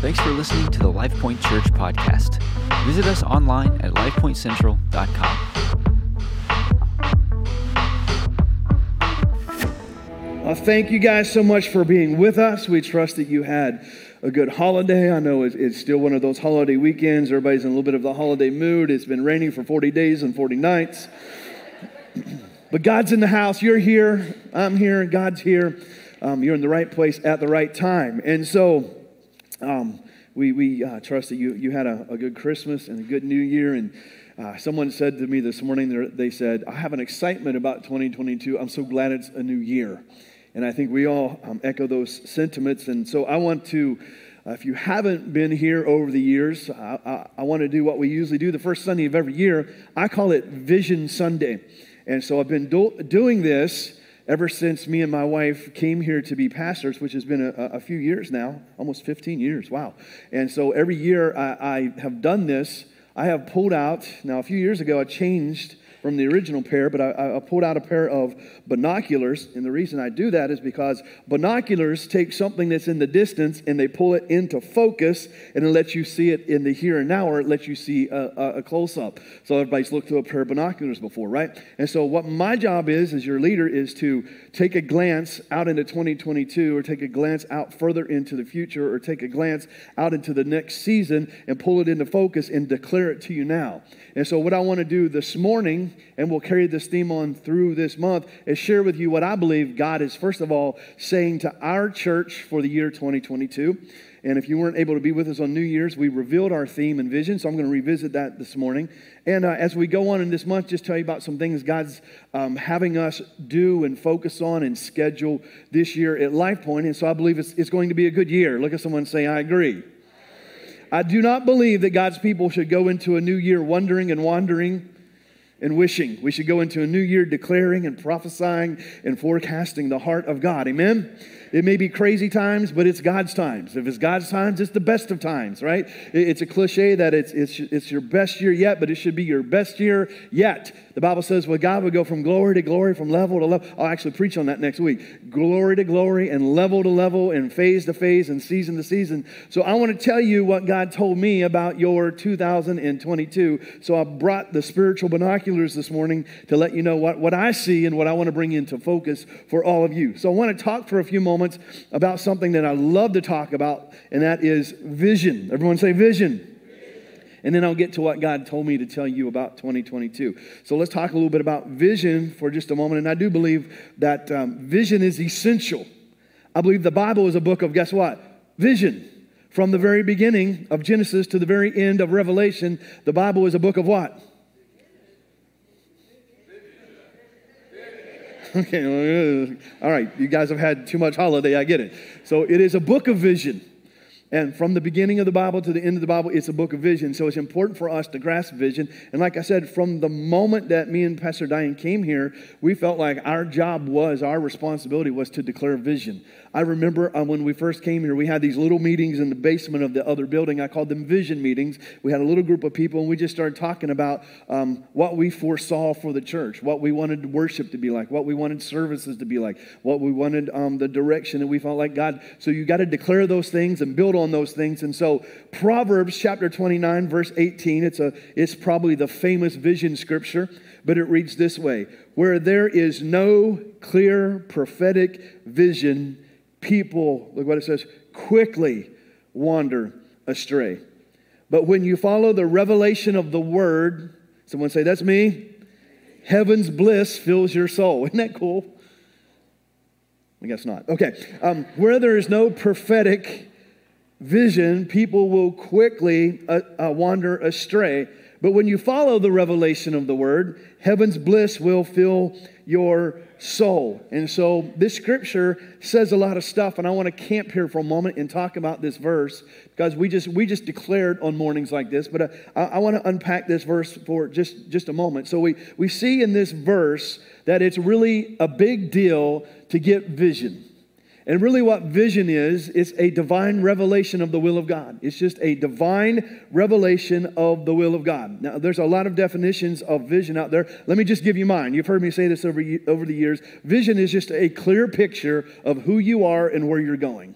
Thanks for listening to the LifePoint Church podcast. Visit us online at lifepointcentral.com. Uh, thank you guys so much for being with us. We trust that you had a good holiday. I know it's, it's still one of those holiday weekends. Everybody's in a little bit of the holiday mood. It's been raining for 40 days and 40 nights. but God's in the house. You're here. I'm here. God's here. Um, you're in the right place at the right time. And so, um, we, we uh, trust that you, you had a, a, good Christmas and a good New Year. And uh, someone said to me this morning, they said, I have an excitement about 2022. I'm so glad it's a new year. And I think we all um, echo those sentiments. And so I want to, uh, if you haven't been here over the years, I, I, I want to do what we usually do the first Sunday of every year. I call it Vision Sunday. And so I've been do- doing this ever since me and my wife came here to be pastors, which has been a, a few years now, almost 15 years. Wow. And so every year I, I have done this. I have pulled out, now a few years ago, I changed from the original pair, but I, I, pulled out a pair of binoculars. And the reason I do that is because binoculars take something that's in the distance and they pull it into focus and it lets you see it in the here and now, or it lets you see a, a, a close up. So everybody's looked through a pair of binoculars before, right? And so what my job is, as your leader, is to take a glance out into 2022 or take a glance out further into the future or take a glance out into the next season and pull it into focus and declare it to you now. And so, what I want to do this morning, and we'll carry this theme on through this month, is share with you what I believe God is, first of all, saying to our church for the year 2022. And if you weren't able to be with us on New Year's, we revealed our theme and vision. So I'm going to revisit that this morning. And uh, as we go on in this month, just tell you about some things God's um, having us do and focus on and schedule this year at LifePoint. And so I believe it's, it's going to be a good year. Look at someone and say, I agree. I do not believe that God's people should go into a new year wondering and wandering and wishing. We should go into a new year declaring and prophesying and forecasting the heart of God. Amen? It may be crazy times, but it's God's times. If it's God's times, it's the best of times, right? It's a cliche that it's, it's, it's your best year yet, but it should be your best year yet. The Bible says, well, God would go from glory to glory, from level to level. I'll actually preach on that next week. Glory to glory and level to level and phase to phase and season to season. So I want to tell you what God told me about your 2022. So I brought the spiritual binoculars this morning to let you know what, what I see and what I want to bring into focus for all of you. So I want to talk for a few moments about something that I love to talk about, and that is vision. Everyone say vision. And then I'll get to what God told me to tell you about 2022. So let's talk a little bit about vision for just a moment. And I do believe that um, vision is essential. I believe the Bible is a book of, guess what? Vision. From the very beginning of Genesis to the very end of Revelation, the Bible is a book of what? Okay, all right, you guys have had too much holiday, I get it. So it is a book of vision. And from the beginning of the Bible to the end of the Bible, it's a book of vision. So it's important for us to grasp vision. And like I said, from the moment that me and Pastor Diane came here, we felt like our job was, our responsibility was to declare vision. I remember uh, when we first came here, we had these little meetings in the basement of the other building. I called them vision meetings. We had a little group of people, and we just started talking about um, what we foresaw for the church, what we wanted worship to be like, what we wanted services to be like, what we wanted um, the direction that we felt like God. So you got to declare those things and build on those things. And so Proverbs chapter 29, verse 18, it's, a, it's probably the famous vision scripture, but it reads this way Where there is no clear prophetic vision, people, look what it says, quickly wander astray. But when you follow the revelation of the word, someone say, That's me. Heaven's bliss fills your soul. Isn't that cool? I guess not. Okay. Um, where there is no prophetic vision, people will quickly uh, uh, wander astray. But when you follow the revelation of the word, heaven's bliss will fill your soul. And so this scripture says a lot of stuff, and I want to camp here for a moment and talk about this verse because we just we just declared on mornings like this. But uh, I, I want to unpack this verse for just just a moment. So we we see in this verse that it's really a big deal to get vision. And really, what vision is, it's a divine revelation of the will of God. It's just a divine revelation of the will of God. Now, there's a lot of definitions of vision out there. Let me just give you mine. You've heard me say this over, over the years. Vision is just a clear picture of who you are and where you're going.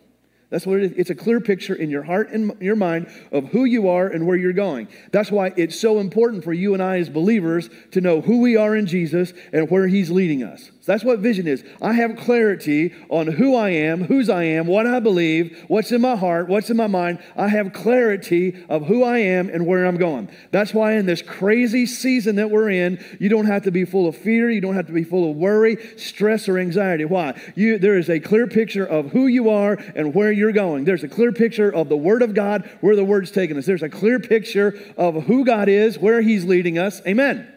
That's what it is. It's a clear picture in your heart and your mind of who you are and where you're going. That's why it's so important for you and I as believers to know who we are in Jesus and where He's leading us. So that's what vision is. I have clarity on who I am, whose I am, what I believe, what's in my heart, what's in my mind. I have clarity of who I am and where I'm going. That's why in this crazy season that we're in, you don't have to be full of fear, you don't have to be full of worry, stress, or anxiety. Why? You, there is a clear picture of who you are and where you're going. There's a clear picture of the Word of God, where the Word's taking us. There's a clear picture of who God is, where He's leading us. Amen.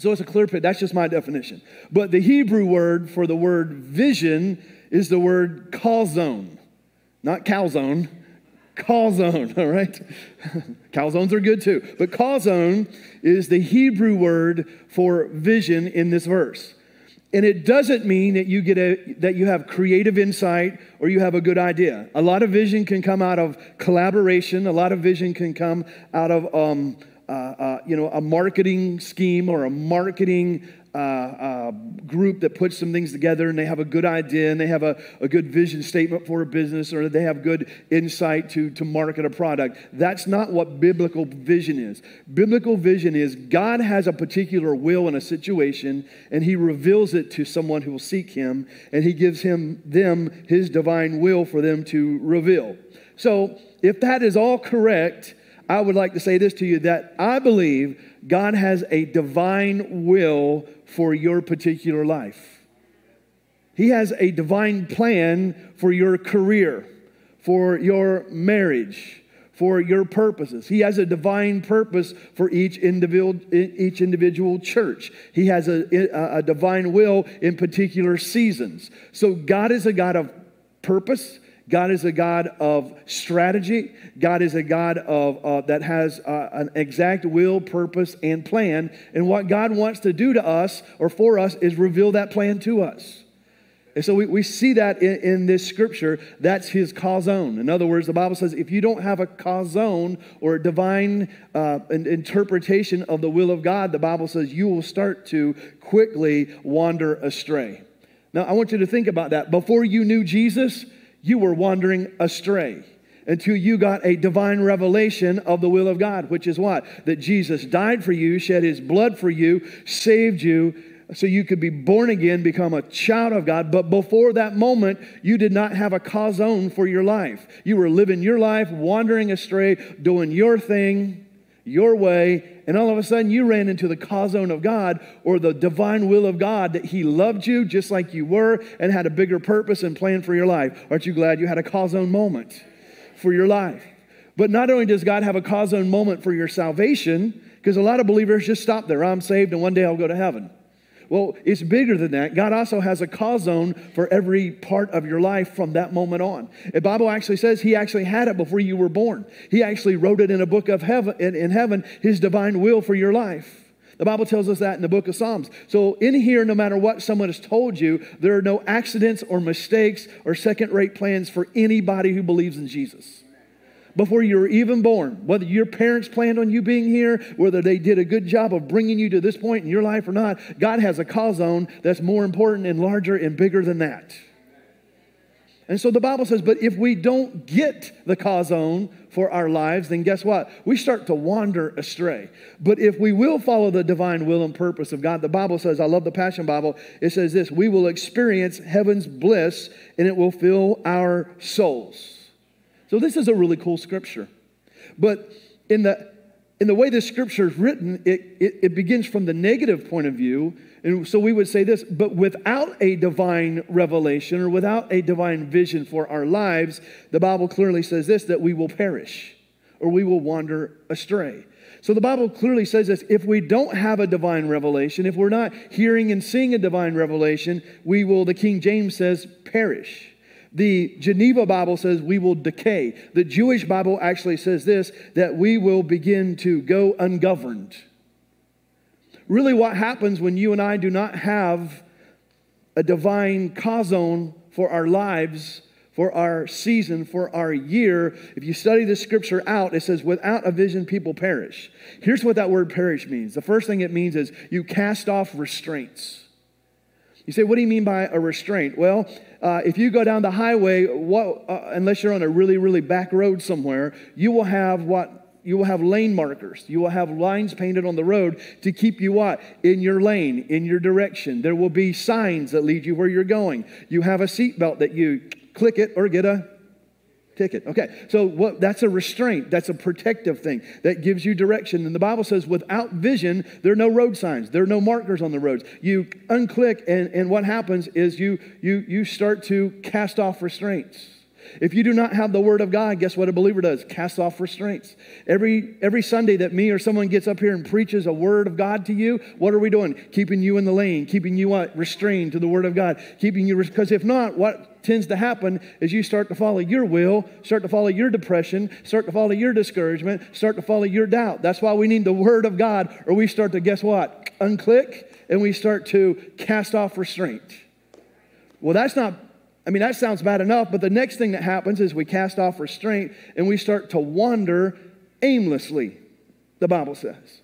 So it's a clear picture. That's just my definition. But the Hebrew word for the word vision is the word calzone, not calzone, calzone, all right? Calzones are good too. But calzone is the Hebrew word for vision in this verse. And it doesn't mean that you get a that you have creative insight or you have a good idea. A lot of vision can come out of collaboration. A lot of vision can come out of um, uh, uh, you know, a marketing scheme or a marketing uh, uh, group that puts some things together and they have a good idea and they have a, a good vision statement for a business or they have good insight to, to market a product. That's not what biblical vision is. Biblical vision is God has a particular will in a situation and he reveals it to someone who will seek him and he gives him them his divine will for them to reveal. So if that is all correct, I would like to say this to you that I believe God has a divine will for your particular life. He has a divine plan for your career, for your marriage, for your purposes. He has a divine purpose for each individual, each individual church. He has a, a divine will in particular seasons. So God is a God of purpose. God is a God of strategy. God is a God of, uh, that has uh, an exact will, purpose, and plan. And what God wants to do to us or for us is reveal that plan to us. And so we, we see that in, in this scripture. That's his calzone. In other words, the Bible says if you don't have a calzone or a divine uh, interpretation of the will of God, the Bible says you will start to quickly wander astray. Now, I want you to think about that. Before you knew Jesus, you were wandering astray until you got a divine revelation of the will of God, which is what? That Jesus died for you, shed his blood for you, saved you, so you could be born again, become a child of God. But before that moment, you did not have a cause for your life. You were living your life, wandering astray, doing your thing, your way, and all of a sudden you ran into the chazon of God or the divine will of God that He loved you just like you were and had a bigger purpose and plan for your life. Aren't you glad you had a chazon moment for your life? But not only does God have a chazon moment for your salvation, because a lot of believers just stop there. I'm saved and one day I'll go to heaven. Well, it's bigger than that. God also has a calzone for every part of your life from that moment on. The Bible actually says He actually had it before you were born. He actually wrote it in a book of heaven, in, in heaven, His divine will for your life. The Bible tells us that in the book of Psalms. So, in here, no matter what someone has told you, there are no accidents or mistakes or second rate plans for anybody who believes in Jesus before you were even born. Whether your parents planned on you being here, whether they did a good job of bringing you to this point in your life or not, God has a cause calzone that's more important and larger and bigger than that. And so the Bible says, but if we don't get the chazon for our lives, then guess what? We start to wander astray. But if we will follow the divine will and purpose of God, the Bible says, I love the Passion Bible, it says this we will experience heaven's bliss and it will fill our souls. So this is a really cool scripture. But in the in the way the scripture is written, it, it, it, begins from the negative point of view. And so we would say this, but without a divine revelation or without a divine vision for our lives, the Bible clearly says this that we will perish or we will wander astray. So the Bible clearly says this if we don't have a divine revelation, if we're not hearing and seeing a divine revelation, we will, the King James says, perish. The Geneva Bible says we will decay. The Jewish Bible actually says this that we will begin to go ungoverned. Really, what happens when you and I do not have a divine calzone for our lives, for our season, for our year, if you study the scripture out, it says, without a vision, people perish. Here's what that word perish means the first thing it means is you cast off restraints. You say, what do you mean by a restraint? Well, uh, if you go down the highway, what, uh, unless you're on a really, really back road somewhere, you will have what you will have lane markers. You will have lines painted on the road to keep you what? In your lane, in your direction. There will be signs that lead you where you're going. You have a seatbelt that you click it or get a ticket. Okay, so what, that's a restraint. That's a protective thing that gives you direction. And the Bible says, without vision, there are no road signs. There are no markers on the roads. You unclick, and, and what happens is you, you, you start to cast off restraints. If you do not have the word of God, guess what a believer does? Cast off restraints. Every every Sunday that me or someone gets up here and preaches a word of God to you, what are we doing? Keeping you in the lane, keeping you what? Restrained to the word of God, keeping you because if not, what tends to happen is you start to follow your will, start to follow your depression, start to follow your discouragement, start to follow your doubt. That's why we need the word of God, or we start to guess what? Unclick and we start to cast off restraint. Well, that's not I mean, that sounds bad enough, but the next thing that happens is we cast off restraint and we start to wander aimlessly, the Bible says.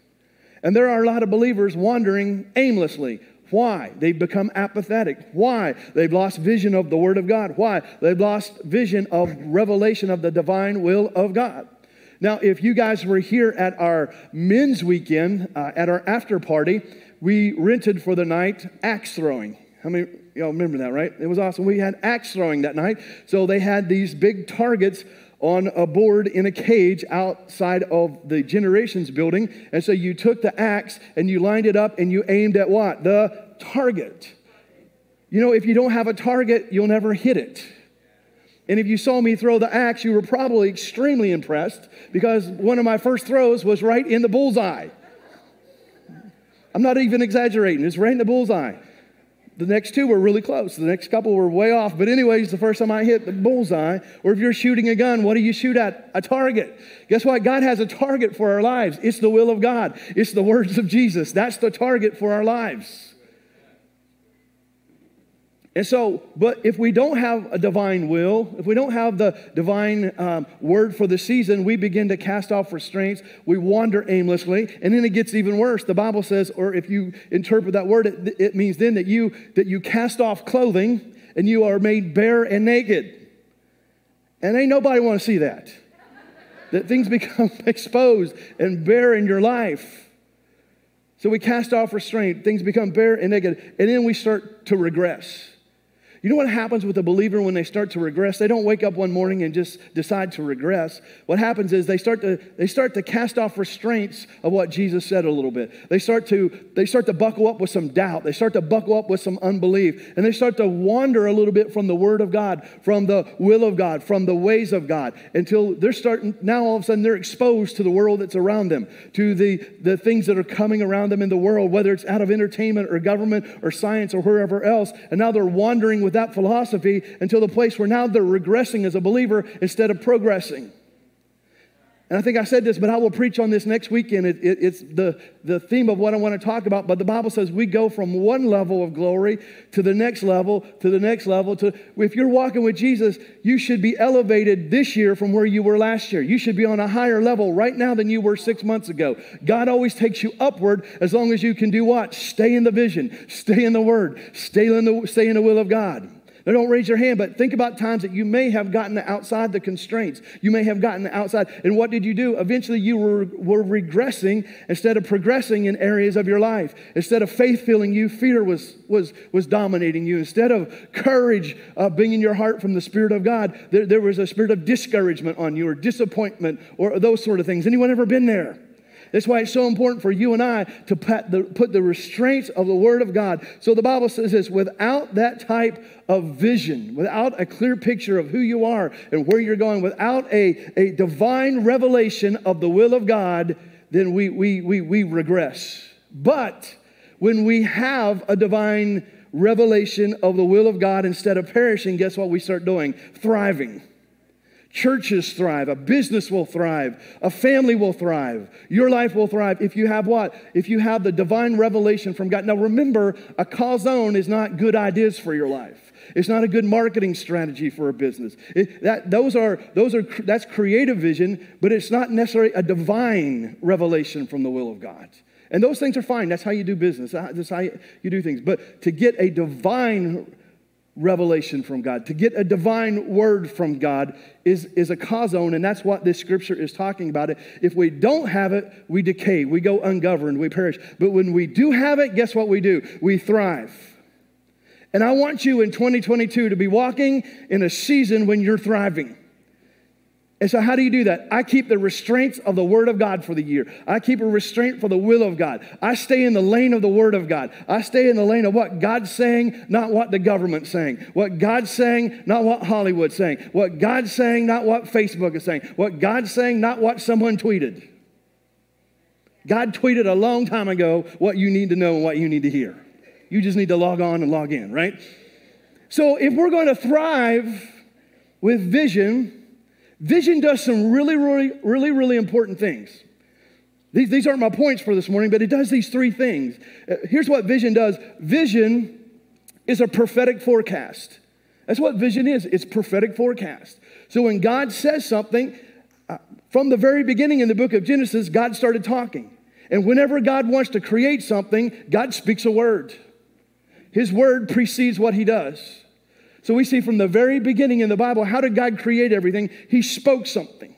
And there are a lot of believers wandering aimlessly. Why? They've become apathetic. Why? They've lost vision of the Word of God. Why? They've lost vision of revelation of the divine will of God. Now, if you guys were here at our men's weekend, uh, at our after party, we rented for the night axe throwing. How many y'all remember that, right? It was awesome. We had axe throwing that night. So they had these big targets on a board in a cage outside of the generations building. And so you took the axe and you lined it up and you aimed at what? The target. You know, if you don't have a target, you'll never hit it. And if you saw me throw the axe, you were probably extremely impressed because one of my first throws was right in the bullseye. I'm not even exaggerating, it's right in the bullseye. The next two were really close. The next couple were way off. But, anyways, the first time I hit the bullseye, or if you're shooting a gun, what do you shoot at? A target. Guess what? God has a target for our lives. It's the will of God, it's the words of Jesus. That's the target for our lives. And so, but if we don't have a divine will, if we don't have the divine um, word for the season, we begin to cast off restraints. We wander aimlessly, and then it gets even worse. The Bible says, or if you interpret that word, it, it means then that you that you cast off clothing and you are made bare and naked. And ain't nobody want to see that. that things become exposed and bare in your life. So we cast off restraint, things become bare and naked, and then we start to regress. You know what happens with a believer when they start to regress? They don't wake up one morning and just decide to regress. What happens is they start to they start to cast off restraints of what Jesus said a little bit. They start to they start to buckle up with some doubt. They start to buckle up with some unbelief, and they start to wander a little bit from the word of God, from the will of God, from the ways of God until they're starting now all of a sudden they're exposed to the world that's around them, to the the things that are coming around them in the world, whether it's out of entertainment or government or science or wherever else, and now they're wandering with that philosophy until the place where now they're regressing as a believer instead of progressing. And I think I said this, but I will preach on this next weekend. It, it, it's the, the theme of what I want to talk about. But the Bible says we go from one level of glory to the next level, to the next level. To if you're walking with Jesus, you should be elevated this year from where you were last year. You should be on a higher level right now than you were six months ago. God always takes you upward as long as you can do what? Stay in the vision, stay in the Word, stay in the stay in the will of God. Now, don't raise your hand, but think about times that you may have gotten outside the constraints. You may have gotten outside. And what did you do? Eventually, you were, were regressing instead of progressing in areas of your life. Instead of faith filling you, fear was, was, was dominating you. Instead of courage uh, being in your heart from the Spirit of God, there, there was a spirit of discouragement on you or disappointment or those sort of things. Anyone ever been there? That's why it's so important for you and I to put the, put the restraints of the Word of God. So the Bible says this without that type of vision, without a clear picture of who you are and where you're going, without a, a divine revelation of the will of God, then we, we, we, we regress. But when we have a divine revelation of the will of God instead of perishing, guess what we start doing? Thriving. Churches thrive, a business will thrive, a family will thrive, your life will thrive if you have what? If you have the divine revelation from God. Now remember, a chazon is not good ideas for your life. It's not a good marketing strategy for a business. It, that, those are, those are, that's creative vision, but it's not necessarily a divine revelation from the will of God. And those things are fine. That's how you do business. That's how you do things. But to get a divine revelation from God. To get a divine word from God is, is a chazon, and that's what this scripture is talking about. If we don't have it, we decay, we go ungoverned, we perish. But when we do have it, guess what we do? We thrive. And I want you in 2022 to be walking in a season when you're thriving. And so, how do you do that? I keep the restraints of the Word of God for the year. I keep a restraint for the will of God. I stay in the lane of the Word of God. I stay in the lane of what God's saying, not what the government's saying. What God's saying, not what Hollywood's saying. What God's saying, not what Facebook is saying. What God's saying, not what someone tweeted. God tweeted a long time ago what you need to know and what you need to hear. You just need to log on and log in, right? So, if we're going to thrive with vision, Vision does some really, really, really, really important things. These, these aren't my points for this morning, but it does these three things. Uh, here's what vision does vision is a prophetic forecast. That's what vision is it's prophetic forecast. So when God says something, uh, from the very beginning in the book of Genesis, God started talking. And whenever God wants to create something, God speaks a word. His word precedes what he does. So we see from the very beginning in the Bible, how did God create everything? He spoke something.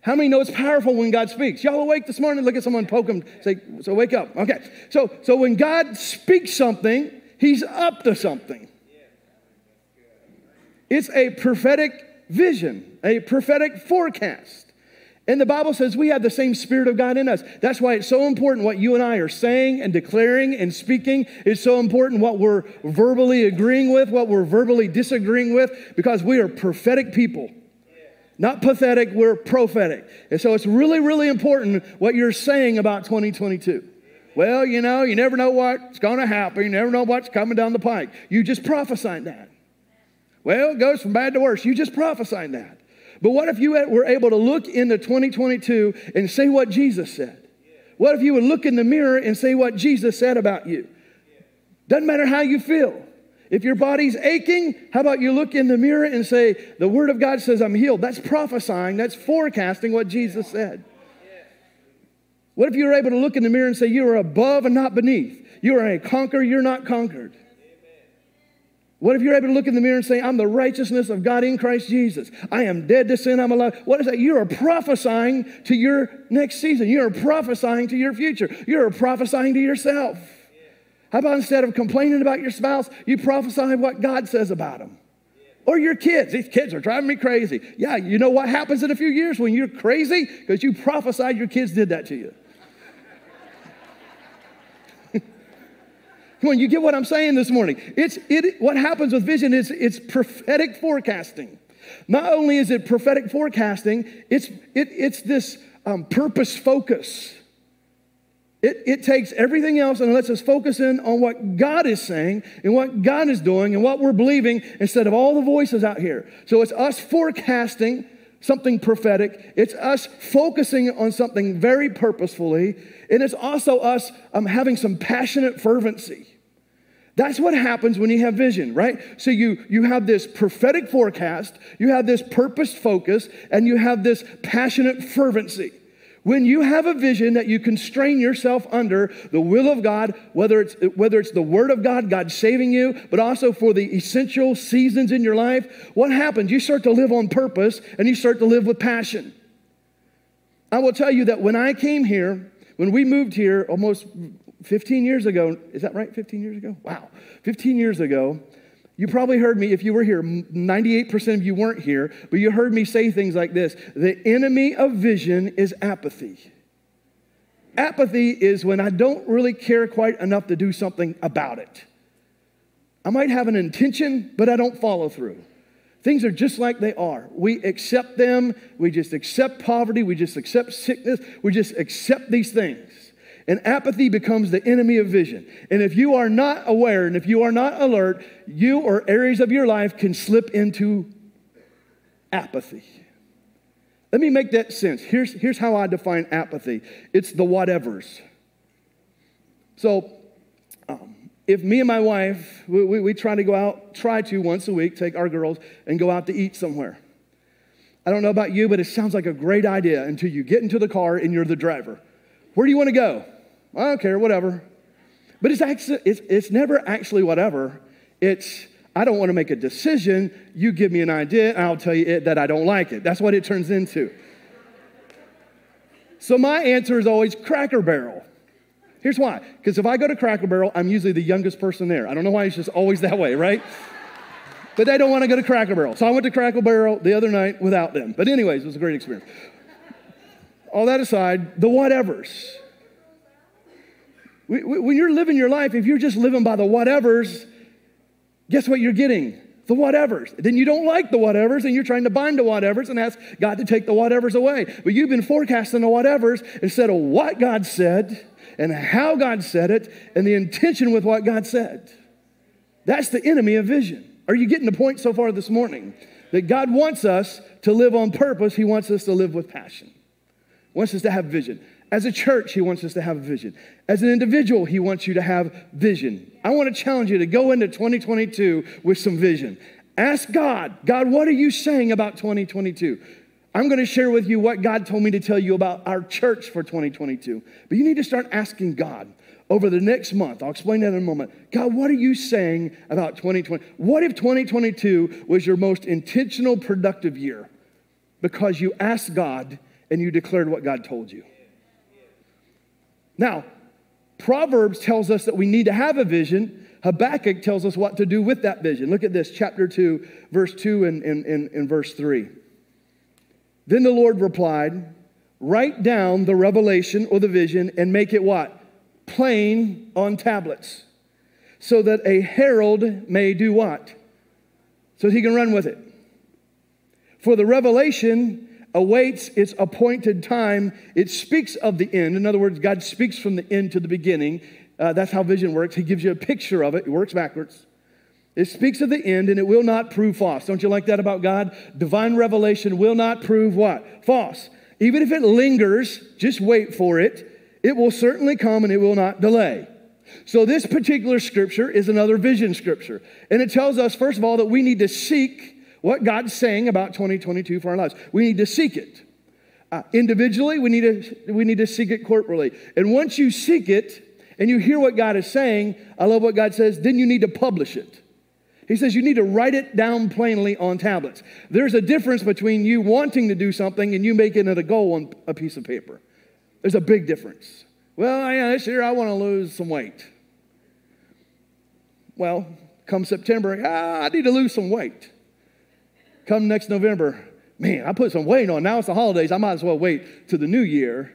How many know it's powerful when God speaks? Y'all awake this morning? Look at someone poke them, say, so wake up. Okay. So, so when God speaks something, he's up to something. It's a prophetic vision, a prophetic forecast. And the Bible says we have the same Spirit of God in us. That's why it's so important what you and I are saying and declaring and speaking. It's so important what we're verbally agreeing with, what we're verbally disagreeing with, because we are prophetic people. Not pathetic, we're prophetic. And so it's really, really important what you're saying about 2022. Well, you know, you never know what's going to happen. You never know what's coming down the pike. You just prophesying that. Well, it goes from bad to worse. You just prophesying that. But what if you were able to look into 2022 and say what Jesus said? What if you would look in the mirror and say what Jesus said about you? Doesn't matter how you feel. If your body's aching, how about you look in the mirror and say, The Word of God says I'm healed? That's prophesying, that's forecasting what Jesus said. What if you were able to look in the mirror and say, You are above and not beneath? You are a conqueror, you're not conquered. What if you're able to look in the mirror and say, I'm the righteousness of God in Christ Jesus? I am dead to sin, I'm alive. What is that? You are prophesying to your next season. You are prophesying to your future. You are prophesying to yourself. How about instead of complaining about your spouse, you prophesy what God says about them? Or your kids. These kids are driving me crazy. Yeah, you know what happens in a few years when you're crazy? Because you prophesied your kids did that to you. Come on, you get what I'm saying this morning. It's it what happens with vision is it's prophetic forecasting. Not only is it prophetic forecasting, it's it, it's this um, purpose focus. It, it takes everything else and lets us focus in on what God is saying and what God is doing and what we're believing instead of all the voices out here. So it's us forecasting something prophetic. It's us focusing on something very purposefully. And it's also us um, having some passionate fervency. That's what happens when you have vision, right? So you, you have this prophetic forecast, you have this purposed focus, and you have this passionate fervency. When you have a vision that you constrain yourself under the will of God, whether it's, whether it's the Word of God, God saving you, but also for the essential seasons in your life, what happens? You start to live on purpose and you start to live with passion. I will tell you that when I came here, when we moved here almost 15 years ago, is that right? 15 years ago? Wow. 15 years ago, you probably heard me, if you were here, 98% of you weren't here, but you heard me say things like this The enemy of vision is apathy. Apathy is when I don't really care quite enough to do something about it. I might have an intention, but I don't follow through. Things are just like they are. We accept them. We just accept poverty. We just accept sickness. We just accept these things. And apathy becomes the enemy of vision. And if you are not aware and if you are not alert, you or areas of your life can slip into apathy. Let me make that sense. Here's, here's how I define apathy it's the whatevers. So, um, if me and my wife, we, we, we try to go out, try to once a week, take our girls and go out to eat somewhere. I don't know about you, but it sounds like a great idea until you get into the car and you're the driver. Where do you want to go? I don't care, whatever. But it's, actually, it's, it's never actually whatever. It's, I don't want to make a decision. You give me an idea, and I'll tell you it, that I don't like it. That's what it turns into. So my answer is always Cracker Barrel. Here's why. Because if I go to Cracker Barrel, I'm usually the youngest person there. I don't know why it's just always that way, right? but they don't want to go to Cracker Barrel. So I went to Cracker Barrel the other night without them. But, anyways, it was a great experience. All that aside, the whatevers. When you're living your life, if you're just living by the whatevers, guess what you're getting? The whatevers. Then you don't like the whatevers and you're trying to bind the whatevers and ask God to take the whatevers away. But you've been forecasting the whatevers instead of what God said and how God said it and the intention with what God said. That's the enemy of vision. Are you getting the point so far this morning? That God wants us to live on purpose, He wants us to live with passion, wants us to have vision. As a church, he wants us to have a vision. As an individual, he wants you to have vision. I want to challenge you to go into 2022 with some vision. Ask God, God, what are you saying about 2022? I'm going to share with you what God told me to tell you about our church for 2022. But you need to start asking God over the next month. I'll explain that in a moment. God, what are you saying about 2020? What if 2022 was your most intentional, productive year because you asked God and you declared what God told you? Now, Proverbs tells us that we need to have a vision. Habakkuk tells us what to do with that vision. Look at this, chapter 2, verse 2 and, and, and, and verse 3. Then the Lord replied, Write down the revelation or the vision and make it what? Plain on tablets, so that a herald may do what? So he can run with it. For the revelation awaits its appointed time. It speaks of the end. In other words, God speaks from the end to the beginning. Uh, that's how vision works. He gives you a picture of it, it works backwards. It speaks of the end and it will not prove false. Don't you like that about God? Divine revelation will not prove what? False. Even if it lingers, just wait for it. It will certainly come and it will not delay. So, this particular scripture is another vision scripture. And it tells us, first of all, that we need to seek what God's saying about 2022 for our lives. We need to seek it. Uh, individually, we need, to, we need to seek it corporately. And once you seek it and you hear what God is saying, I love what God says, then you need to publish it. He says you need to write it down plainly on tablets. There's a difference between you wanting to do something and you making it a goal on a piece of paper. There's a big difference. Well, yeah, this year I want to lose some weight. Well, come September, ah, I need to lose some weight come next November, man, I put some weight on. Now it's the holidays. I might as well wait to the new year.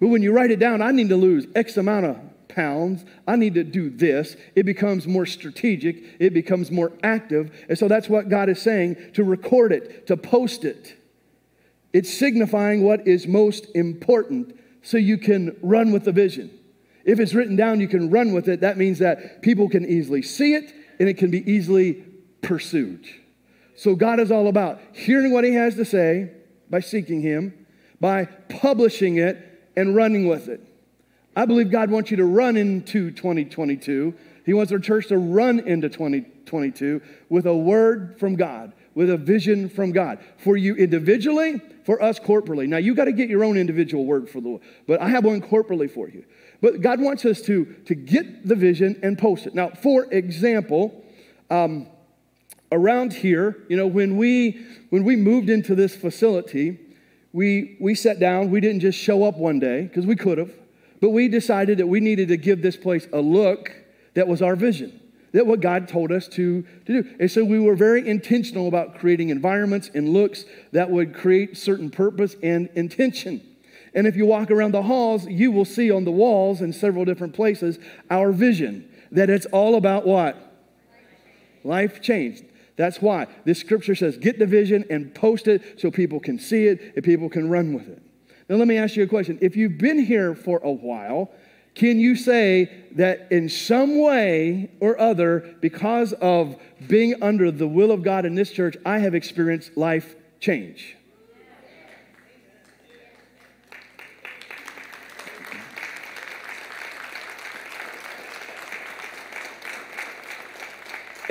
But when you write it down, I need to lose X amount of pounds. I need to do this. It becomes more strategic, it becomes more active. And so that's what God is saying to record it, to post it. It's signifying what is most important so you can run with the vision. If it's written down, you can run with it. That means that people can easily see it and it can be easily pursued. So God is all about hearing what He has to say by seeking Him, by publishing it and running with it. I believe God wants you to run into 2022. He wants our church to run into 2022 with a word from God, with a vision from God for you individually, for us corporately. Now, you got to get your own individual word for the Lord, but I have one corporately for you. But God wants us to, to get the vision and post it. Now, for example, um, around here, you know, when we when we moved into this facility, we we sat down. We didn't just show up one day because we could have, but we decided that we needed to give this place a look that was our vision, that what God told us to to do. And so we were very intentional about creating environments and looks that would create certain purpose and intention. And if you walk around the halls, you will see on the walls in several different places our vision that it's all about what? Life changed. That's why this scripture says get the vision and post it so people can see it and people can run with it. Now, let me ask you a question. If you've been here for a while, can you say that in some way or other, because of being under the will of God in this church, I have experienced life change?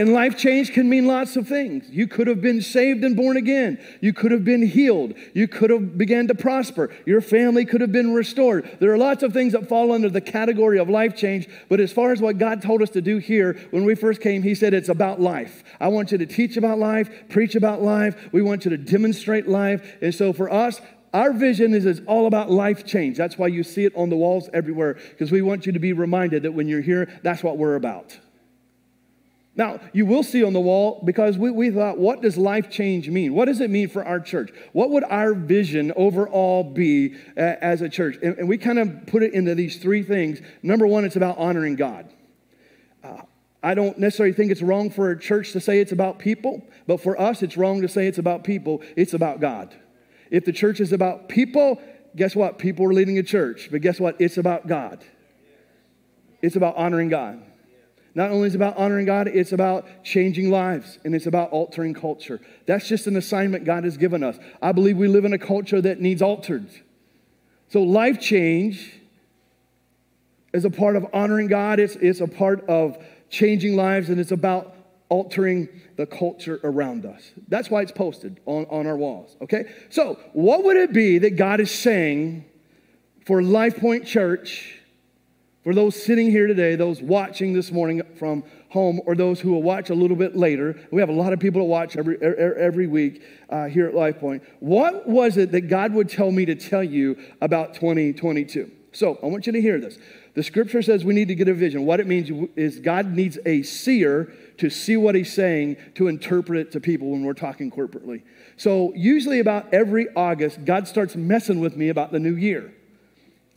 And life change can mean lots of things. You could have been saved and born again. You could have been healed. You could have began to prosper. Your family could have been restored. There are lots of things that fall under the category of life change. But as far as what God told us to do here, when we first came, He said it's about life. I want you to teach about life, preach about life. We want you to demonstrate life. And so for us, our vision is it's all about life change. That's why you see it on the walls everywhere, because we want you to be reminded that when you're here, that's what we're about. Now, you will see on the wall because we, we thought, what does life change mean? What does it mean for our church? What would our vision overall be uh, as a church? And, and, we kind of put it into these three things. Number one, it's about honoring God. Uh, I don't necessarily think it's wrong for a church to say it's about people, but for us, it's wrong to say it's about people. It's about God. If the church is about people, guess what? People are leading a church. But guess what? It's about God. It's about honoring God. Not only is it about honoring God, it's about changing lives and it's about altering culture. That's just an assignment God has given us. I believe we live in a culture that needs altered. So, life change is a part of honoring God, it's, it's a part of changing lives, and it's about altering the culture around us. That's why it's posted on, on our walls, okay? So, what would it be that God is saying for Life Point Church, for those sitting here today, those watching this morning from home, or those who will watch a little bit later? We have a lot of people that watch every, every week uh, here at Life Point. What was it that God would tell me to tell you about 2022? So, I want you to hear this. The scripture says we need to get a vision. What it means is God needs a seer to see what he's saying to interpret it to people when we're talking corporately. So, usually about every August, God starts messing with me about the new year.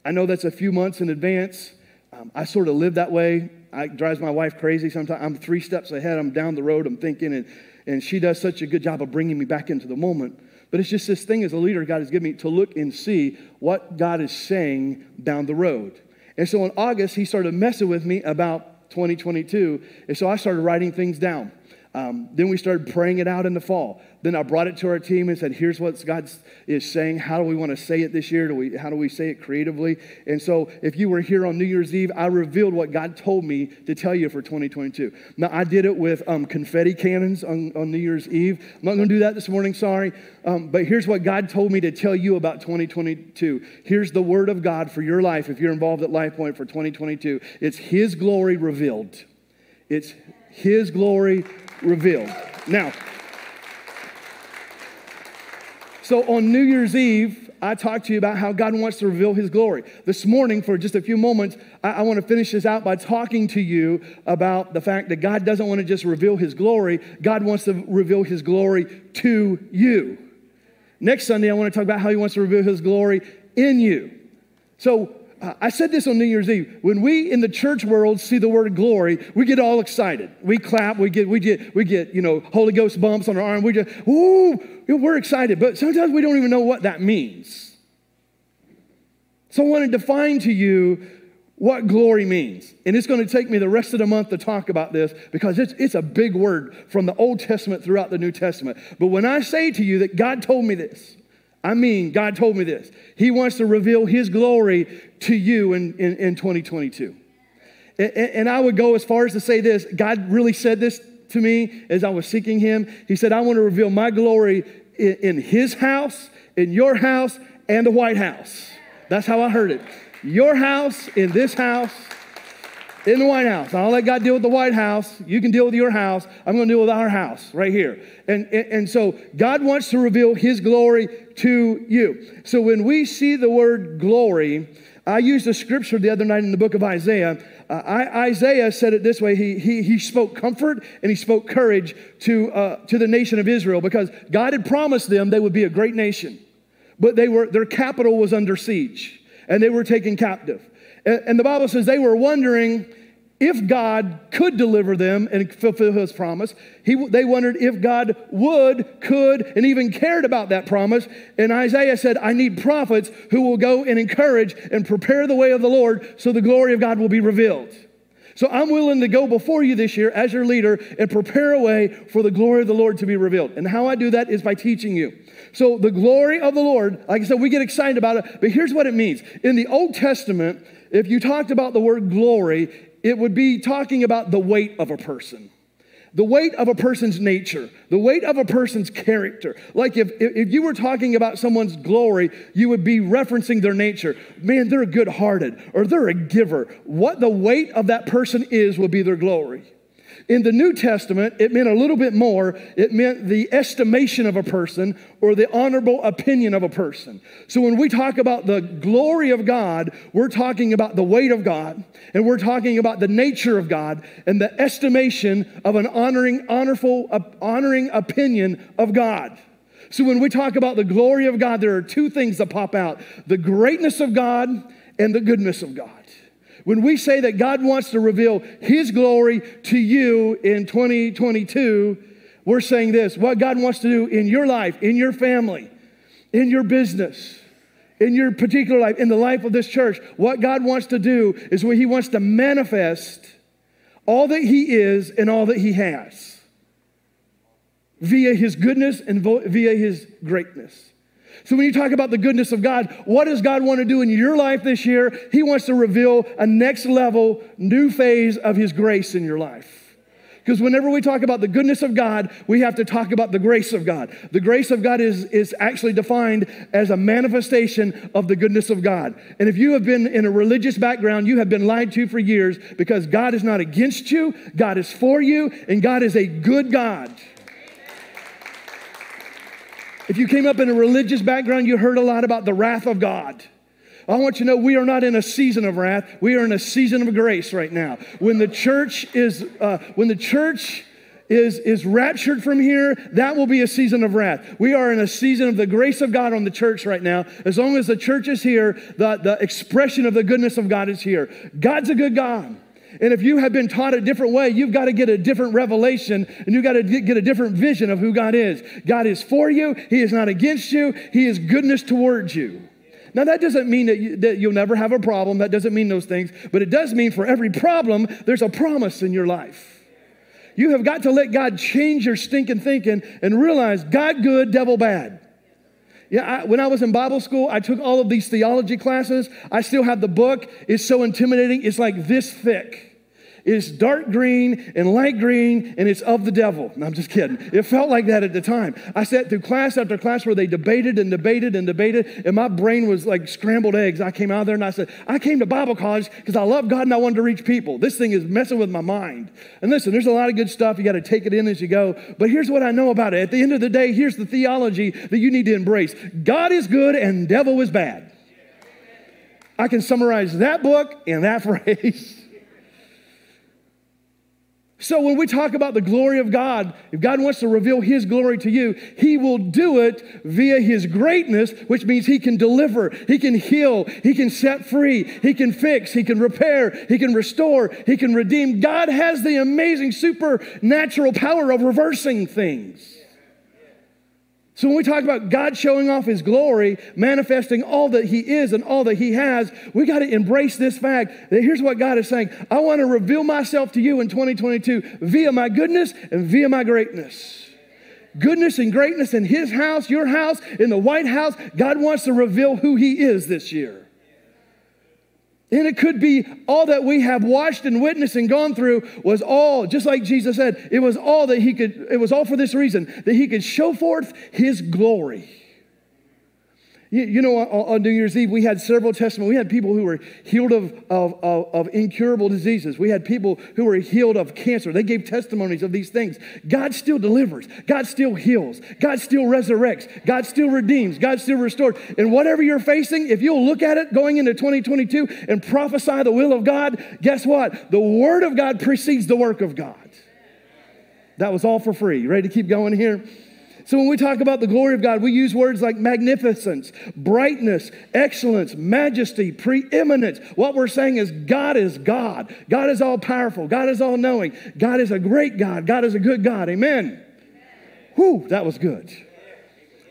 I know that's a few months in advance. Um, I sort of live that way. It drives my wife crazy sometimes. I'm three steps ahead. I'm down the road. I'm thinking, and, and she does such a good job of bringing me back into the moment. But it's just this thing as a leader God has given me to look and see what God is saying down the road. And so in August, he started messing with me about 2022. And so I started writing things down. Um, then we started praying it out in the fall. Then I brought it to our team and said, here's what God is saying. How do we want to say it this year? Do we, how do we say it creatively? And so if you were here on New Year's Eve, I revealed what God told me to tell you for 2022. Now, I did it with um, confetti cannons on, on, New Year's Eve. I'm not going to do that this morning, sorry. Um, but here's what God told me to tell you about 2022. Here's the word of God for your life if you're involved at Life Point for 2022. It's His glory revealed. It's His glory revealed. Now, so on New Year's Eve, I talked to you about how God wants to reveal his glory. This morning, for just a few moments, I, I, want to finish this out by talking to you about the fact that God doesn't want to just reveal his glory, God wants to reveal his glory to you. Next Sunday, I want to talk about how he wants to reveal his glory in you. So, I said this on New Year's Eve. When we in the church world see the word glory, we get all excited. We clap. We get, we get, we get, you know, Holy Ghost bumps on our arm. We just, ooh, we're excited. But sometimes we don't even know what that means. So I want to define to you what glory means. And it's going to take me the rest of the month to talk about this because it's, it's a big word from the Old Testament throughout the New Testament. But when I say to you that God told me this, I mean, God told me this. He wants to reveal His glory to you in, in, in 2022. And, and I would go as far as to say this God really said this to me as I was seeking Him. He said, I want to reveal my glory in, in His house, in your house, and the White House. That's how I heard it. Your house, in this house, in the White House. I'll let God deal with the White House. You can deal with your house. I'm going to deal with our house right here. And, and, and, so God wants to reveal His glory to you. So when we see the word glory, I used a scripture the other night in the book of Isaiah. Uh, I, Isaiah said it this way he, he, he spoke comfort and he spoke courage to, uh, to the nation of Israel because God had promised them they would be a great nation. But they were, their capital was under siege and they were taken captive. And, the Bible says they were wondering if God could deliver them and fulfill his promise. He, they wondered if God would, could, and even cared about that promise. And Isaiah said, I need prophets who will go and encourage and prepare the way of the Lord so the glory of God will be revealed. So I'm willing to go before you this year as your leader and prepare a way for the glory of the Lord to be revealed. And how I do that is by teaching you. So the glory of the Lord, like I said, we get excited about it, but here's what it means. In the Old Testament, if you talked about the word glory, it would be talking about the weight of a person. the weight of a person's nature, the weight of a person's character. Like if, if you were talking about someone's glory, you would be referencing their nature. Man, they're good hearted or they're a giver. What the weight of that person is will be their glory. In the New Testament, it meant a little bit more. It meant the estimation of a person or the honorable opinion of a person. So when we talk about the glory of God, we're talking about the weight of God, and we're talking about the nature of God and the estimation of an honoring, honorful, honoring opinion of God. So when we talk about the glory of God, there are two things that pop out the greatness of God and the goodness of God. When we say that God wants to reveal His glory to you in 2022, we're saying this what God wants to do in your life, in your family, in your business, in your particular life, in the life of this church, what God wants to do is what He wants to manifest all that He is and all that He has via His goodness and via His greatness. So, when you talk about the goodness of God, what does God want to do in your life this year? He wants to reveal a next level, new phase of His grace in your life. Because whenever we talk about the goodness of God, we have to talk about the grace of God. The grace of God is, is actually defined as a manifestation of the goodness of God. And if you have been in a religious background, you have been lied to for years because God is not against you, God is for you, and God is a good God. If you came up in a religious background, you heard a lot about the wrath of God. I want you to know we are not in a season of wrath. We are in a season of grace right now. When the church is, uh, when the church is, is raptured from here, that will be a season of wrath. We are in a season of the grace of God on the church right now. As long as the church is here, the, the expression of the goodness of God is here. God's a good God. And if you have been taught a different way, you've got to get a different revelation and you've got to get a different vision of who God is. God is for you, He is not against you, He is goodness towards you. Now, that doesn't mean that, you, that you'll never have a problem. That doesn't mean those things. But it does mean for every problem, there's a promise in your life. You have got to let God change your stinking thinking and realize God good, devil bad. Yeah, I, when I was in Bible school, I took all of these theology classes. I still have the book. It's so intimidating. It's like this thick. It's dark green and light green, and it's of the devil. No, I'm just kidding. It felt like that at the time. I sat through class after class where they debated and debated and debated, and my brain was like scrambled eggs. I came out of there and I said, I came to Bible college because I love God and I wanted to reach people. This thing is messing with my mind. And listen, there's a lot of good stuff. You got to take it in as you go. But here's what I know about it. At the end of the day, here's the theology that you need to embrace God is good and devil is bad. I can summarize that book in that phrase. So, when we talk about the glory of God, if God wants to reveal His glory to you, He will do it via His greatness, which means He can deliver, He can heal, He can set free, He can fix, He can repair, He can restore, He can redeem. God has the amazing supernatural power of reversing things. So when we talk about God showing off his glory, manifesting all that he is and all that he has, we got to embrace this fact that here's what God is saying I want to reveal myself to you in 2022 via my goodness and via my greatness. Goodness and greatness in his house, your house, in the White House. God wants to reveal who he is this year. And it could be all that we have watched and witnessed and gone through was all, just like Jesus said, it was all that he could, it was all for this reason, that he could show forth his glory. You, you know, on, New Year's Eve, we had several testimonies. We had people who were healed of, of, of, of incurable diseases. We had people who were healed of cancer. They gave testimonies of these things. God still delivers. God still heals. God still resurrects. God still redeems. God still restores. And whatever you're facing, if you'll look at it going into 2022 and prophesy the will of God, guess what? The word of God precedes the work of God. That was all for free. You ready to keep going here? So when we talk about the glory of God, we use words like magnificence, brightness, excellence, majesty, preeminence. What we're saying is God is God. God is all powerful. God is all knowing. God is a great God. God is a good God. Amen. Whew, that was good.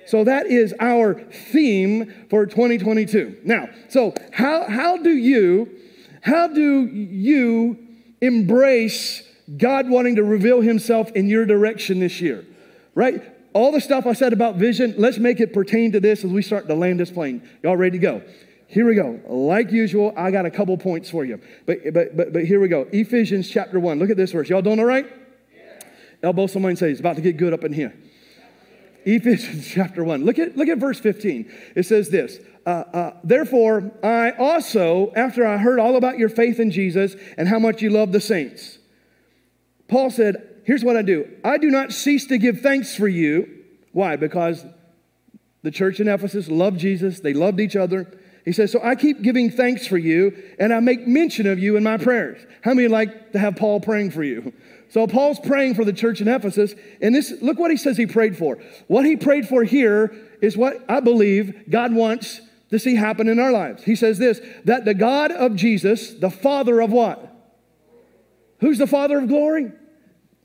So that is our theme for 2022. Now, so how, how do you how do you embrace God wanting to reveal himself in your direction this year? Right? All the stuff I said about vision, let's make it pertain to this as we start to land this plane. Y'all ready to go? Here we go. Like usual, I got a couple points for you. But, but, but, but here we go. Ephesians chapter 1. Look at this verse. Y'all doing all right? Elbow someone and say, it's about to get good up in here. Ephesians chapter 1. Look at, look at verse 15. It says this uh, uh, Therefore, I also, after I heard all about your faith in Jesus and how much you love the saints, Paul said, Here's what I do I do not cease to give thanks for you. Why? Because the church in Ephesus loved Jesus, they loved each other. He says, So I keep giving thanks for you, and I make mention of you in my prayers. How many like to have Paul praying for you? So Paul's praying for the church in Ephesus, and this look what he says he prayed for. What he prayed for here is what I believe God wants to see happen in our lives. He says this that the God of Jesus, the Father of what? Who's the Father of glory?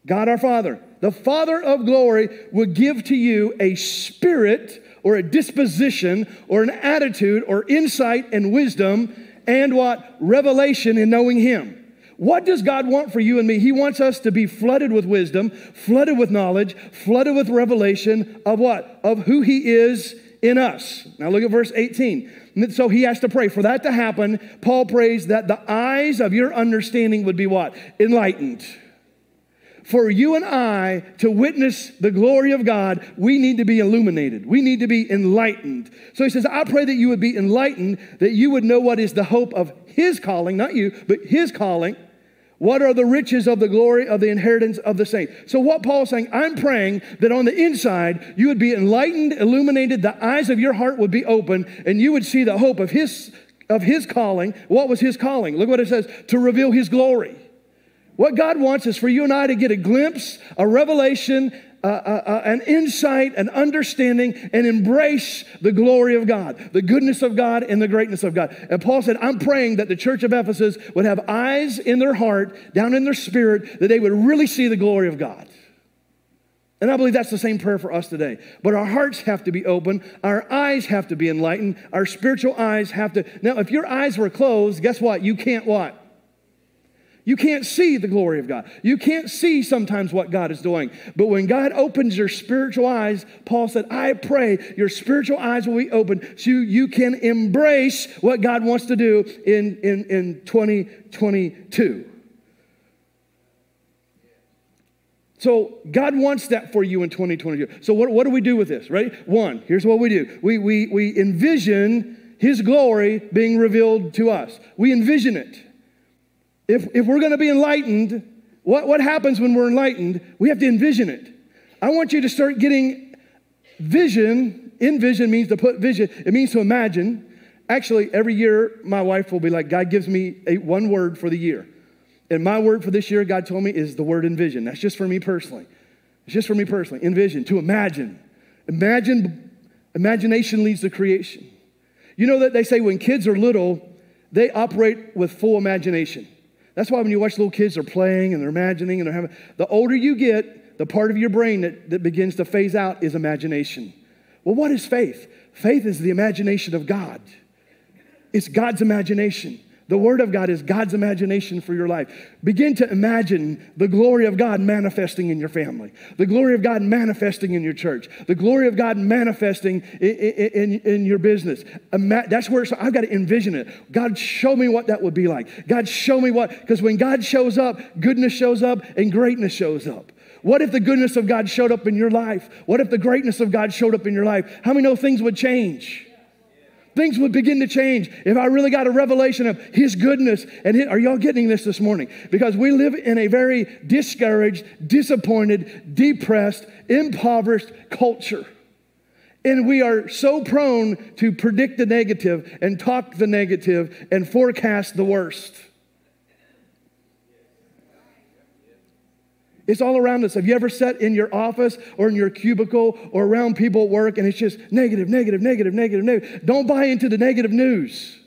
God our Father. The Father of glory would give to you a spirit or a disposition or an attitude or insight and wisdom and what? Revelation in knowing Him. What does God want for you and me? He wants us to be flooded with wisdom, flooded with knowledge, flooded with revelation of what? Of who He is in us. Now look at verse 18. So he has to pray. For that to happen, Paul prays that the eyes of your understanding would be what? Enlightened for you and I to witness the glory of God, we need to be illuminated. We need to be enlightened. So he says, I pray that you would be enlightened, that you would know what is the hope of his calling, not you, but his calling. What are the riches of the glory of the inheritance of the saints? So, what Paul's saying, I'm praying that on the inside you would be enlightened, illuminated, the eyes of your heart would be open, and you would see the hope of his, of his calling. What was his calling? Look what it says to reveal his glory. What God wants is for you and I to get a glimpse, a revelation, uh, uh, uh, an insight, an understanding, and embrace the glory of God, the goodness of God, and the greatness of God. And Paul said, I'm praying that the church of Ephesus would have eyes in their heart, down in their spirit, that they would really see the glory of God. And I believe that's the same prayer for us today. But our hearts have to be open, our eyes have to be enlightened, our spiritual eyes have to. Now, if your eyes were closed, guess what? You can't what? You can't see the glory of God. You can't see sometimes what God is doing. But when God opens your spiritual eyes, Paul said, I pray your spiritual eyes will be open so you can embrace what God wants to do in, in, in 2022. So God wants that for you in 2022. So what, what do we do with this, right? One, here's what we do. We, we, we envision his glory being revealed to us. We envision it if, if we're going to be enlightened, what, what happens when we're enlightened? We have to envision it. I want you to start getting vision. Envision means to put vision, it means to imagine. Actually, every year, my wife will be like, God gives me a, one word for the year. And my word for this year, God told me, is the word envision. That's just for me personally. It's just for me personally. Envision, to imagine. Imagine, imagination leads to creation. You know that they say when kids are little, they operate with full imagination. That's why when you watch little kids, they're playing and they're imagining and they're having, the older you get, the part of your brain that, that begins to phase out is imagination. Well, what is faith? Faith is the imagination of God. It's God's imagination. The Word of God is God's imagination for your life. Begin to imagine the glory of God manifesting in your family, the glory of God manifesting in your church, the glory of God manifesting in, in, in your business. That's where I've got to envision it. God, show me what that would be like. God, show me what, because when God shows up, goodness shows up and greatness shows up. What if the goodness of God showed up in your life? What if the greatness of God showed up in your life? How many know things would change? Things would begin to change if I really got a revelation of His goodness. And his, are y'all getting this this morning? Because we live in a very discouraged, disappointed, depressed, impoverished culture. And we are so prone to predict the negative and talk the negative and forecast the worst. It's all around us. Have you ever sat in your office or in your cubicle or around people at work and it's just negative, negative, negative, negative, negative? Don't buy into the negative news.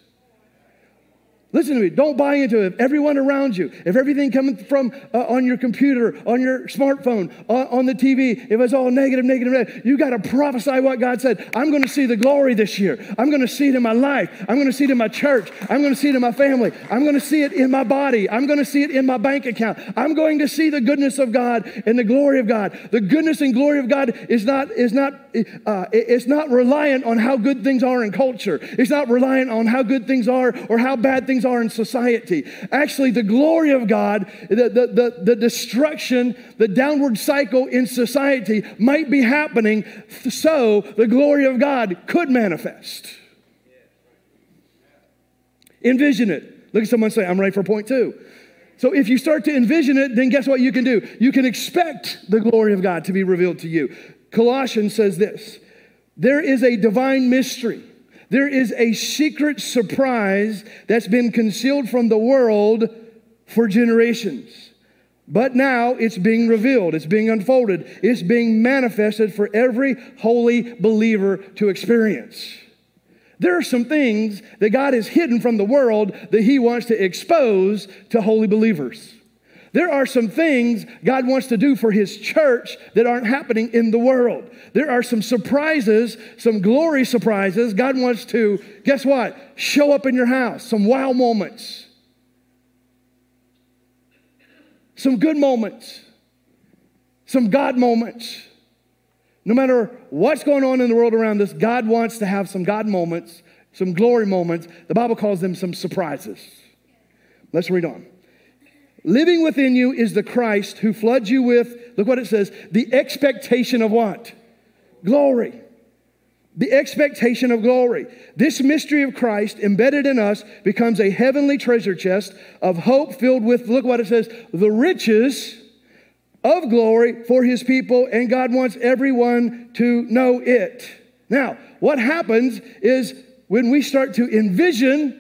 Listen to me. Don't buy into it. Everyone around you, if everything coming from uh, on your computer, on your smartphone, on, on, the TV, if it's all negative, negative, negative, you got to prophesy what God said. I'm going to see the glory this year. I'm going to see it in my life. I'm going to see it in my church. I'm going to see it in my family. I'm going to see it in my body. I'm going to see it in my bank account. I'm going to see the goodness of God and the glory of God. The goodness and glory of God is not is not uh, it's not reliant on how good things are in culture. It's not reliant on how good things are or how bad things things are in society. Actually, the glory of God, the, the, the, the destruction, the downward cycle in society might be happening so the glory of God could manifest. Envision it. Look at someone say, I'm ready for point two. So if you start to envision it, then guess what you can do? You can expect the glory of God to be revealed to you. Colossians says this there is a divine mystery. There is a secret surprise that's been concealed from the world for generations. But now it's being revealed, it's being unfolded, it's being manifested for every holy believer to experience. There are some things that God has hidden from the world that He wants to expose to holy believers. There are some things God wants to do for His church that aren't happening in the world. There are some surprises, some glory surprises. God wants to, guess what? Show up in your house, some wow moments, some good moments, some God moments. No matter what's going on in the world around us, God wants to have some God moments, some glory moments. The Bible calls them some surprises. Let's read on. Living within you is the Christ who floods you with, look what it says, the expectation of what? Glory. The expectation of glory. This mystery of Christ embedded in us becomes a heavenly treasure chest of hope filled with, look what it says, the riches of glory for his people, and God wants everyone to know it. Now, what happens is when we start to envision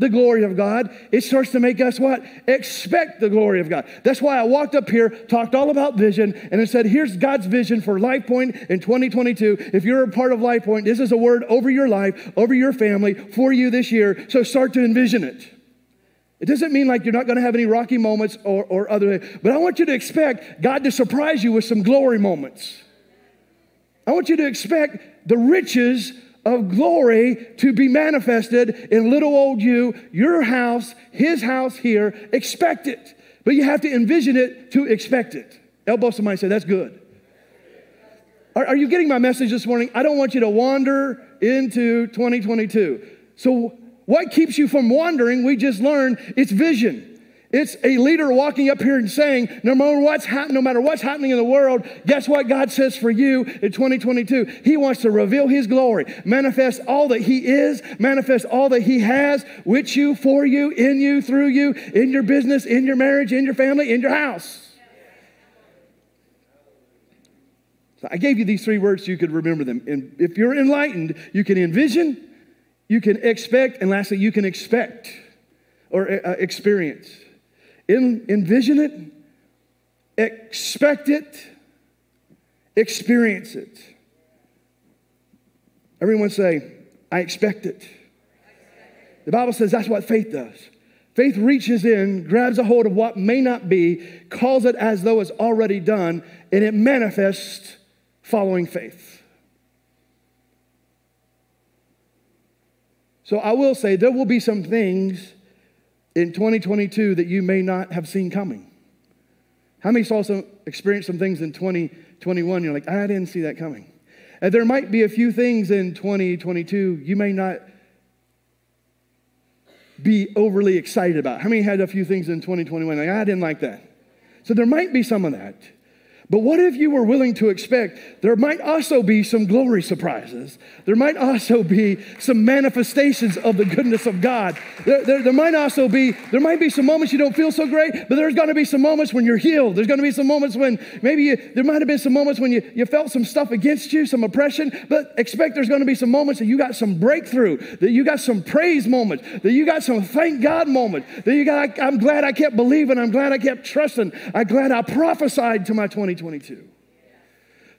the glory of God, it starts to make us what? Expect the glory of God. That's why I walked up here, talked all about vision, and I said, here's God's vision for Life Point in 2022. If you're a part of Life Point, this is a word over your life, over your family, for you this year. So start to envision it. It doesn't mean like you're not going to have any rocky moments or, or other, but I want you to expect God to surprise you with some glory moments. I want you to expect the riches of glory to be manifested in little old you, your house, his house here. Expect it. But you have to envision it to expect it. Elbow somebody say, That's good. Are, are you getting my message this morning? I don't want you to wander into 2022. So, what keeps you from wandering? We just learned it's vision. It's a leader walking up here and saying, no matter what's happening, no matter what's happening in the world, guess what God says for you in 2022? He wants to reveal His glory, manifest all that He is, manifest all that He has with you, for you, in you, through you, in your business, in your marriage, in your family, in your house. So I gave you these three words so you could remember them. And if you're enlightened, you can envision, you can expect, and lastly, you can expect or uh, experience. Envision it, expect it, experience it. Everyone say, I expect it. The Bible says that's what faith does. Faith reaches in, grabs a hold of what may not be, calls it as though it's already done, and it manifests following faith. So I will say there will be some things in 2022 that you may not have seen coming. How many saw some experienced some things in 2021? You're like, I didn't see that coming. And there might be a few things in 2022 you may not be overly excited about. How many had a few things in 2021 like I didn't like that? So there might be some of that. But what if you were willing to expect there might also be some glory surprises? There might also be some manifestations of the goodness of God. There, there, there might also be, there might be some moments you don't feel so great, but there's to be some moments when you're healed. There's to be some moments when maybe you, there might have been some moments when you, you felt some stuff against you, some oppression, but expect there's to be some moments that you got some breakthrough, that you got some praise moments, that you got some thank God moments, that you got, I'm glad I kept believing, I'm glad I kept trusting, I'm glad I prophesied to my 2020. 2022.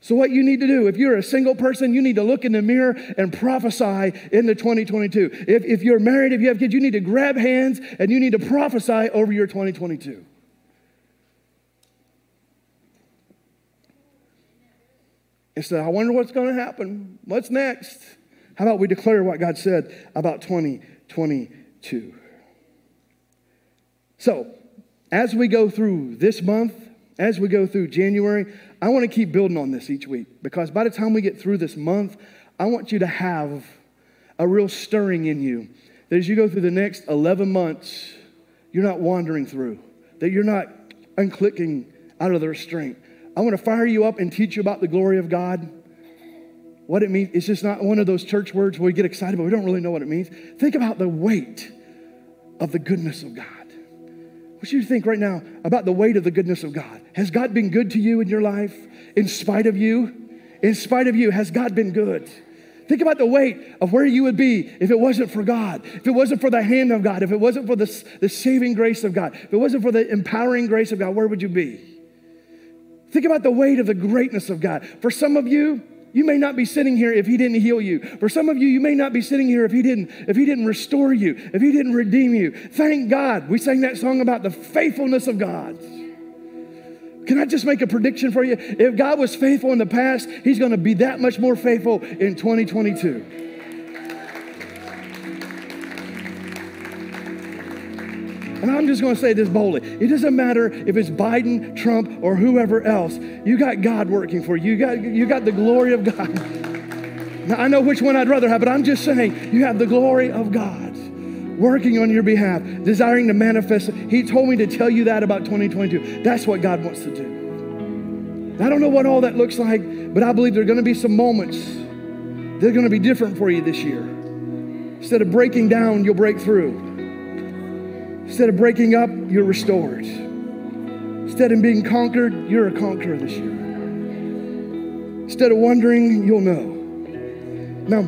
So, what you need to do, if you're a single person, you need to look in the mirror and prophesy into 2022. If, if you're married, if you have kids, you need to grab hands and you need to prophesy over your 2022. And so, I wonder what's going to happen. What's next? How about we declare what God said about 2022? So, as we go through this month, as we go through January, I want to keep building on this each week because by the time we get through this month, I want you to have a real stirring in you that as you go through the next 11 months, you're not wandering through, that you're not unclicking out of the restraint. I want to fire you up and teach you about the glory of God. What it means, it's just not one of those church words where we get excited, but we don't really know what it means. Think about the weight of the goodness of God. What you think right now about the weight of the goodness of God? Has God been good to you in your life? In spite of you? In spite of you, has God been good? Think about the weight of where you would be if it wasn't for God, if it wasn't for the hand of God, if it wasn't for the, the saving grace of God, if it wasn't for the empowering grace of God, where would you be? Think about the weight of the greatness of God. For some of you, you may not be sitting here if he didn't heal you. For some of you, you may not be sitting here if he didn't if he didn't restore you, if he didn't redeem you. Thank God. We sang that song about the faithfulness of God. Can I just make a prediction for you? If God was faithful in the past, He's going to be that much more faithful in 2022. And I'm just going to say this boldly. It doesn't matter if it's Biden, Trump, or whoever else. You got God working for you. You got, you got the glory of God. Now, I know which one I'd rather have, but I'm just saying you have the glory of God working on your behalf, desiring to manifest. He told me to tell you that about 2022. That's what God wants to do. I don't know what all that looks like, but I believe there are going to be some moments that are going to be different for you this year. Instead of breaking down, you'll break through. Instead of breaking up, you're restored. Instead of being conquered, you're a conqueror this year. Instead of wondering, you'll know. Now,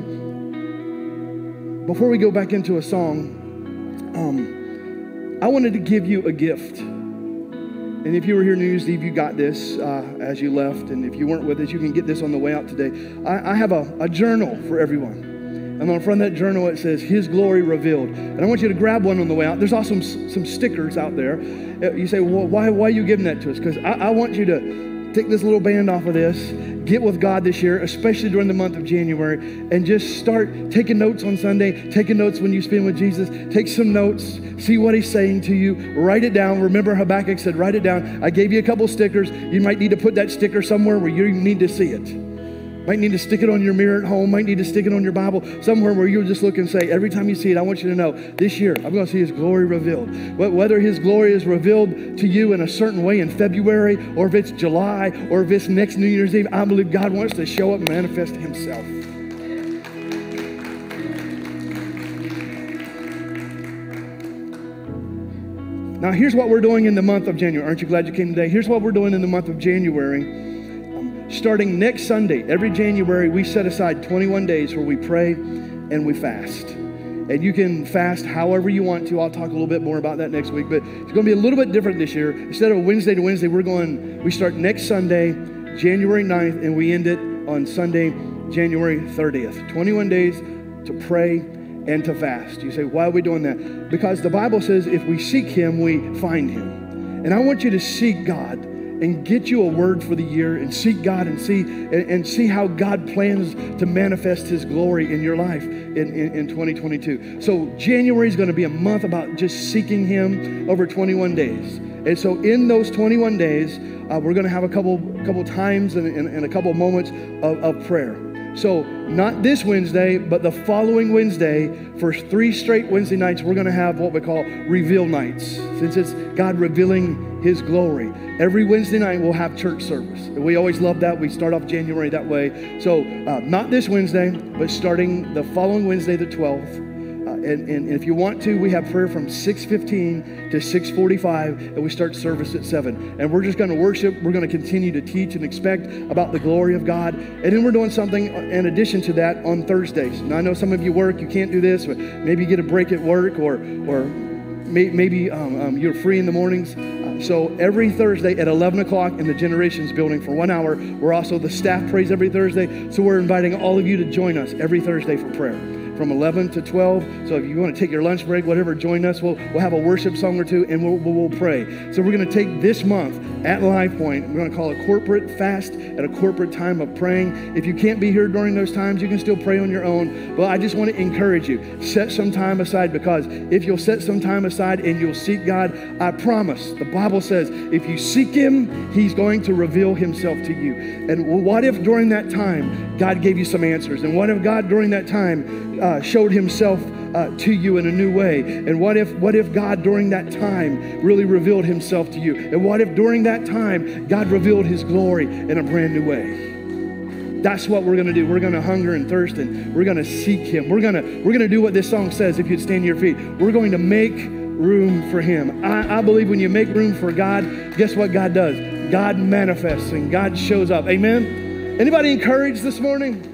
before we go back into a song, um, I wanted to give you a gift. And if you were here New Year's Eve, you got this uh, as you left. And if you weren't with us, you can get this on the way out today. I, I have a, a journal for everyone. And on the front of that journal, it says, His glory revealed. And I want you to grab one on the way out. There's also some, some stickers out there. Uh, you say, well, why, why are you giving that to us? Because I, I want you to take this little band off of this, get with God this year, especially during the month of January, and just start taking notes on Sunday, taking notes when you spend with Jesus. Take some notes, see what He's saying to you, write it down. Remember, Habakkuk said, write it down. I gave you a couple stickers. You might need to put that sticker somewhere where you need to see it. Might need to stick it on your mirror at home. Might need to stick it on your Bible somewhere where you'll just look and say, every time you see it, I want you to know this year I'm going to see His glory revealed. Whether His glory is revealed to you in a certain way in February, or if it's July, or if it's next New Year's Eve, I believe God wants to show up and manifest Himself. Now, here's what we're doing in the month of January. Aren't you glad you came today? Here's what we're doing in the month of January starting next Sunday, every January, we set aside 21 days where we pray and we fast. And you can fast however you want to. I'll talk a little bit more about that next week, but it's going to be a little bit different this year. Instead of Wednesday to Wednesday, we're going, we start next Sunday, January 9th, and we end it on Sunday, January 30th. 21 days to pray and to fast. You say, why are we doing that? Because the Bible says if we seek Him, we find Him. And I want you to seek God and get you a word for the year and seek God and see and, and see how God plans to manifest his glory in your life in, in, in 2022. So January is going to be a month about just seeking him over 21 days. And so in those 21 days, uh, we're going to have a couple couple times and, and, and a couple moments of, of prayer. So, not this Wednesday, but the following Wednesday, for three straight Wednesday nights, we're going to have what we call reveal nights, since it's God revealing His glory. Every Wednesday night, we'll have church service. We always love that. We start off January that way. So, uh, not this Wednesday, but starting the following Wednesday, the 12th and, and, if you want to, we have prayer from 6:15 to 6:45, and we start service at 7. And we're just going to worship. We're going to continue to teach and expect about the glory of God. And then we're doing something in addition to that on Thursdays. Now I know some of you work, you can't do this, but maybe you get a break at work, or or maybe um, um, you're free in the mornings. So every Thursday at 11 o'clock in the Generations building for one hour, we're also the staff prays every Thursday. So we're inviting all of you to join us every Thursday for prayer from 11 to 12. So if you want to take your lunch break, whatever, join us. We'll, we'll have a worship song or two and we'll, we'll, we'll pray. So we're going to take this month at Life Point, we're going to call it corporate fast at a corporate time of praying. If you can't be here during those times, you can still pray on your own. But I just want to encourage you, set some time aside because if you'll set some time aside and you'll seek God, I promise, the Bible says, if you seek Him, He's going to reveal Himself to you. And what if during that time God gave you some answers? And what if God during that time uh, showed himself uh, to you in a new way? And what if, what if God during that time really revealed himself to you? And what if during that time God revealed his glory in a brand new way? That's what we're to do. We're to hunger and thirst and we're to seek him. We're to we're to do what this song says if you'd stand to your feet. We're going to make room for him. I, I believe when you make room for God, guess what God does? God manifests and God shows up. Amen. Anybody encouraged this morning?